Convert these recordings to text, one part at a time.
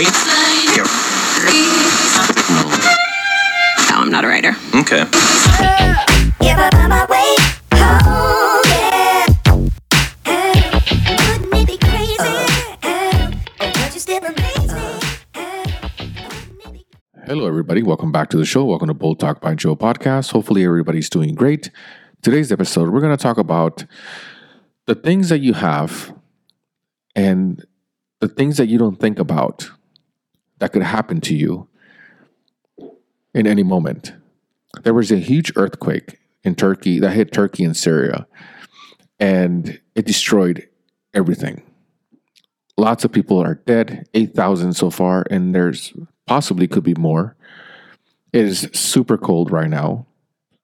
No, I'm not a writer. Okay. Yeah, but on my way home, yeah. Wouldn't it be crazy? But you still amaze me. Wouldn't it be Hello, everybody. Welcome back to the show. Welcome to Bold Talk by Joe podcast. Hopefully, everybody's doing great. Today's episode, we're going to talk about the things that you have and the things that you don't think about that could happen to you in any moment. There was a huge earthquake in Turkey that hit Turkey and Syria, and it destroyed everything. Lots of people are dead, 8,000 so far, and there's possibly could be more. It is super cold right now.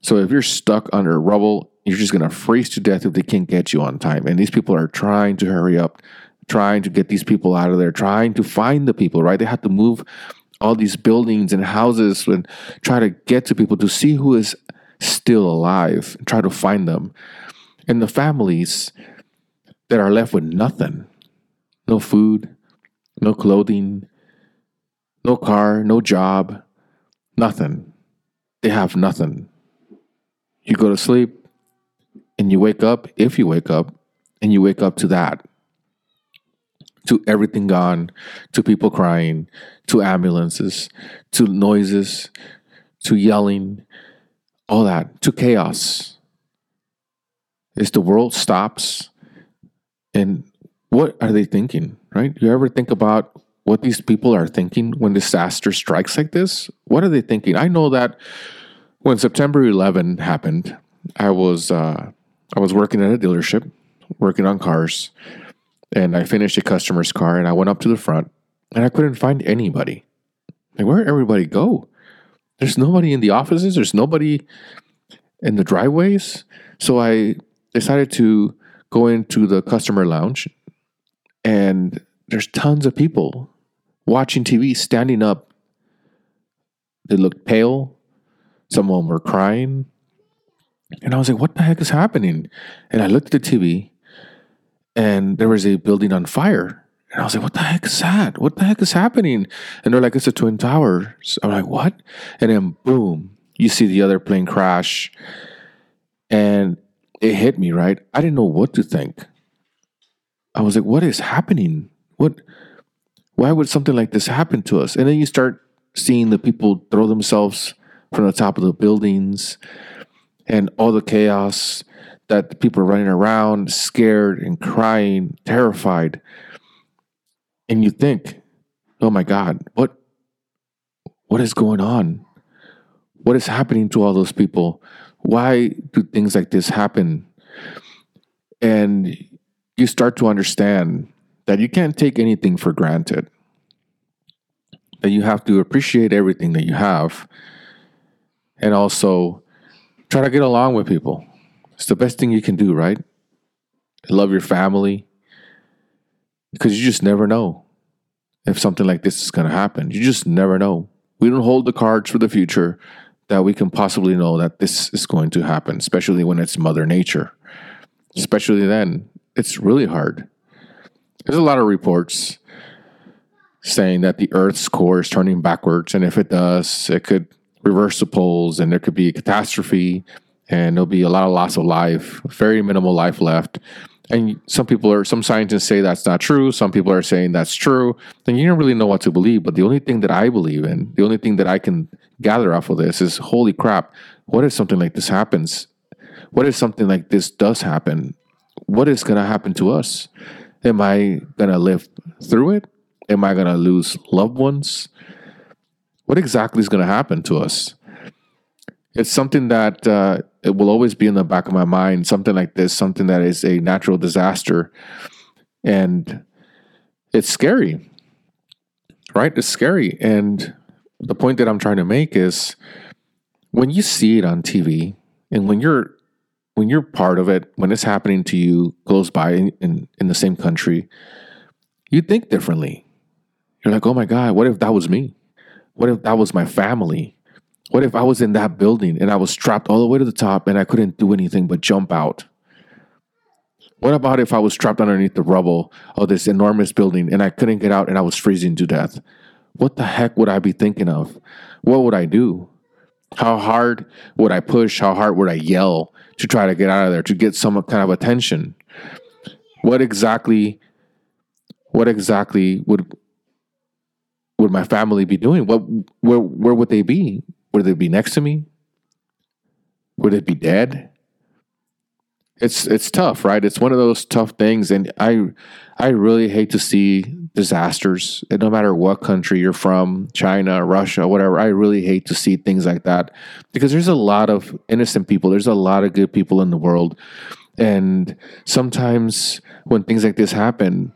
So if you're stuck under rubble, you're just going to freeze to death if they can't get you on time. And these people are trying to hurry up, trying to get these people out of there, trying to find the people, right? They have to move all these buildings and houses and try to get to people to see who is still alive, try to find them. And the families that are left with nothing no food, no clothing, no car, no job, nothing. They have nothing. You go to sleep and you wake up, if you wake up, and you wake up to that. To everything gone, to people crying, to ambulances, to noises, to yelling, all that, to chaos. Is the world stops and what are they thinking, right? You ever think about what these people are thinking when disaster strikes like this? What are they thinking? I know that when September 11 happened, I was uh, I was working at a dealership, working on cars, and I finished a customer's car, and I went up to the front, and I couldn't find anybody. Like, where'd everybody go? There's nobody in the offices. There's nobody in the driveways. So I decided to go into the customer lounge and there's tons of people watching TV, standing up. They looked pale. Some of them were crying. And I was like, what the heck is happening? And I looked at the TV and there was a building on fire. And I was like, what the heck is that? What the heck is happening? And they're like, it's a Twin Towers. I'm like, what? And then boom, you see the other plane crash. And it hit me, right? I didn't know what to think. I was like, what is happening? What why would something like this happen to us? And then you start seeing the people throw themselves from the top of the buildings and all the chaos that people are running around, scared and crying, terrified. And you think, oh my God, what what is going on? What is happening to all those people? Why do things like this happen? And you start to understand that you can't take anything for granted. That you have to appreciate everything that you have and also try to get along with people. It's the best thing you can do, right? Love your family because you just never know if something like this is going to happen. You just never know. We don't hold the cards for the future that we can possibly know that this is going to happen, especially when it's Mother Nature. Especially then, it's really hard. There's a lot of reports saying that the Earth's core is turning backwards, and if it does, it could reverse the poles, and there could be a catastrophe, and there'll be a lot of loss of life, very minimal life left. And some people are, some scientists say that's not true. Some people are saying that's true. Then you don't really know what to believe. But the only thing that I believe in, the only thing that I can gather off of this is, holy crap! What if something like this happens? What if something like this does happen? What is going to happen to us? Am I going to live through it? Am I going to lose loved ones? What exactly is going to happen to us? It's something that uh, it will always be in the back of my mind. Something like this, something that is a natural disaster, and it's scary, right? It's scary. And the point that I'm trying to make is when you see it on TV, and when you're when you're part of it, when it's happening to you close by in, in, in the same country, you think differently. You're like, oh my God, what if that was me? What if that was my family? What if I was in that building and I was trapped all the way to the top and I couldn't do anything but jump out? What about if I was trapped underneath the rubble of this enormous building and I couldn't get out and I was freezing to death? what the heck would I be thinking of? What would I do? How hard would I push? How hard would I yell to try to get out of there, to get some kind of attention? What exactly what exactly would would my family be doing? What where where would they be? Would they be next to me? Would it be dead? It's it's tough, right? It's one of those tough things, and I I really hate to see disasters. And no matter what country you're from, China, Russia, whatever, I really hate to see things like that because there's a lot of innocent people. There's a lot of good people in the world, and sometimes when things like this happen,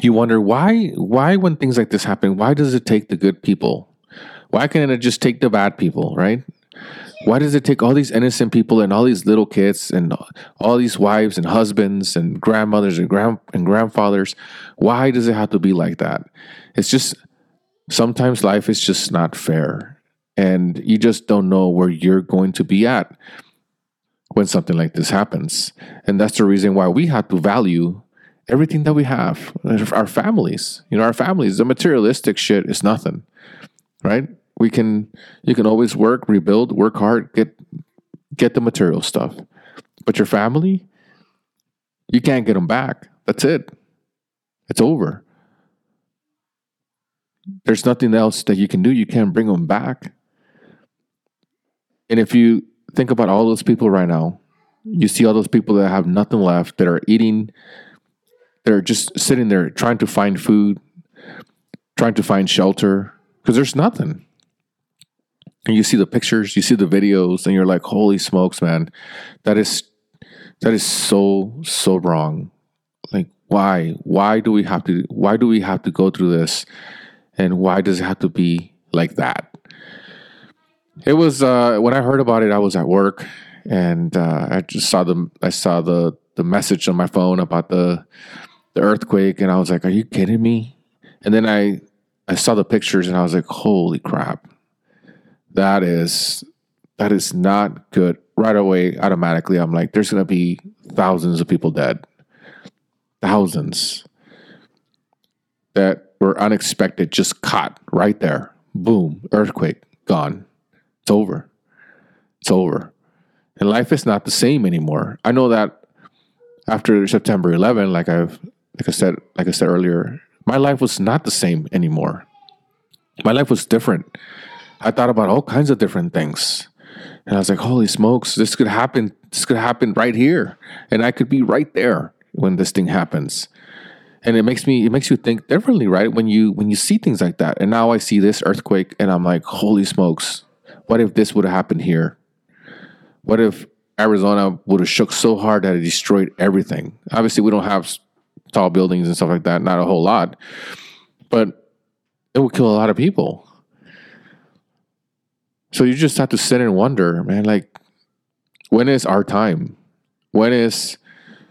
you wonder why why when things like this happen, why does it take the good people? Why can't it just take the bad people, right? Why does it take all these innocent people and all these little kids and all these wives and husbands and grandmothers and grand and grandfathers? Why does it have to be like that? It's just sometimes life is just not fair. And you just don't know where you're going to be at when something like this happens. And that's the reason why we have to value everything that we have, our families. You know, our families, the materialistic shit is nothing, right? We can, you can always work, rebuild, work hard, get, get the material stuff. But your family, you can't get them back. That's it. It's over. There's nothing else that you can do. You can't bring them back. And if you think about all those people right now, you see all those people that have nothing left, that are eating, they're just sitting there trying to find food, trying to find shelter, because there's nothing. And you see the pictures, you see the videos, and you're like, holy smokes, man, that is that is so, so wrong. Like, why? Why do we have to why do we have to go through this? And why does it have to be like that? It was uh, when I heard about it. I was at work, and uh, I just saw the I saw the the message on my phone about the the earthquake, and I was like, "Are you kidding me?" And then I I saw the pictures, and I was like, "Holy crap! That is that is not good." Right away, automatically, I'm like, "There's gonna be thousands of people dead, thousands that were unexpected, just caught right there. Boom, earthquake, gone." It's over. It's over. And life is not the same anymore. I know that after September 11, like I've like I said like I said earlier, my life was not the same anymore. My life was different. I thought about all kinds of different things. And I was like, holy smokes, this could happen. This could happen right here. And I could be right there when this thing happens. And it makes me it makes you think differently, right? When you when you see things like that. And now I see this earthquake and I'm like, holy smokes, what if this would have happened here? What if Arizona would have shook so hard that it destroyed everything? Obviously, we don't have tall buildings and stuff like that, not a whole lot, but it would kill a lot of people. So you just have to sit and wonder, man, like, when is our time? When is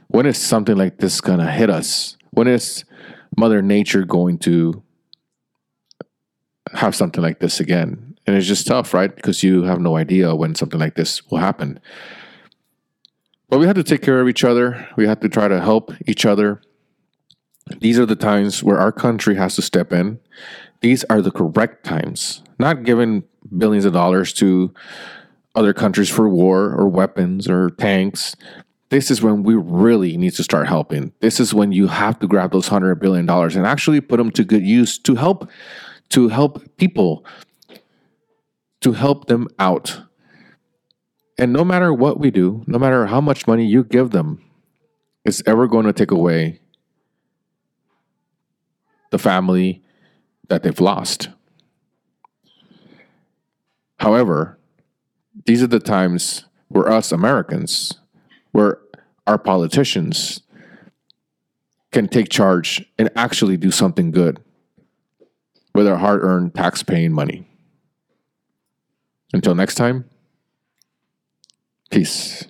when is something like this gonna hit us? When is Mother Nature going to have something like this again? And it's just tough, right? Because you have no idea when something like this will happen. But we have to take care of each other. We have to try to help each other. These are the times where our country has to step in. These are the correct times, not giving billions of dollars to other countries for war or weapons or tanks. This is when we really need to start helping. This is when you have to grab those hundred billion dollars and actually put them to good use to help to help people to help them out. And no matter what we do, no matter how much money you give them, it's ever going to take away the family that they've lost. However, these are the times where us Americans, where our politicians can take charge and actually do something good with our hard earned tax paying money. Until next time, peace.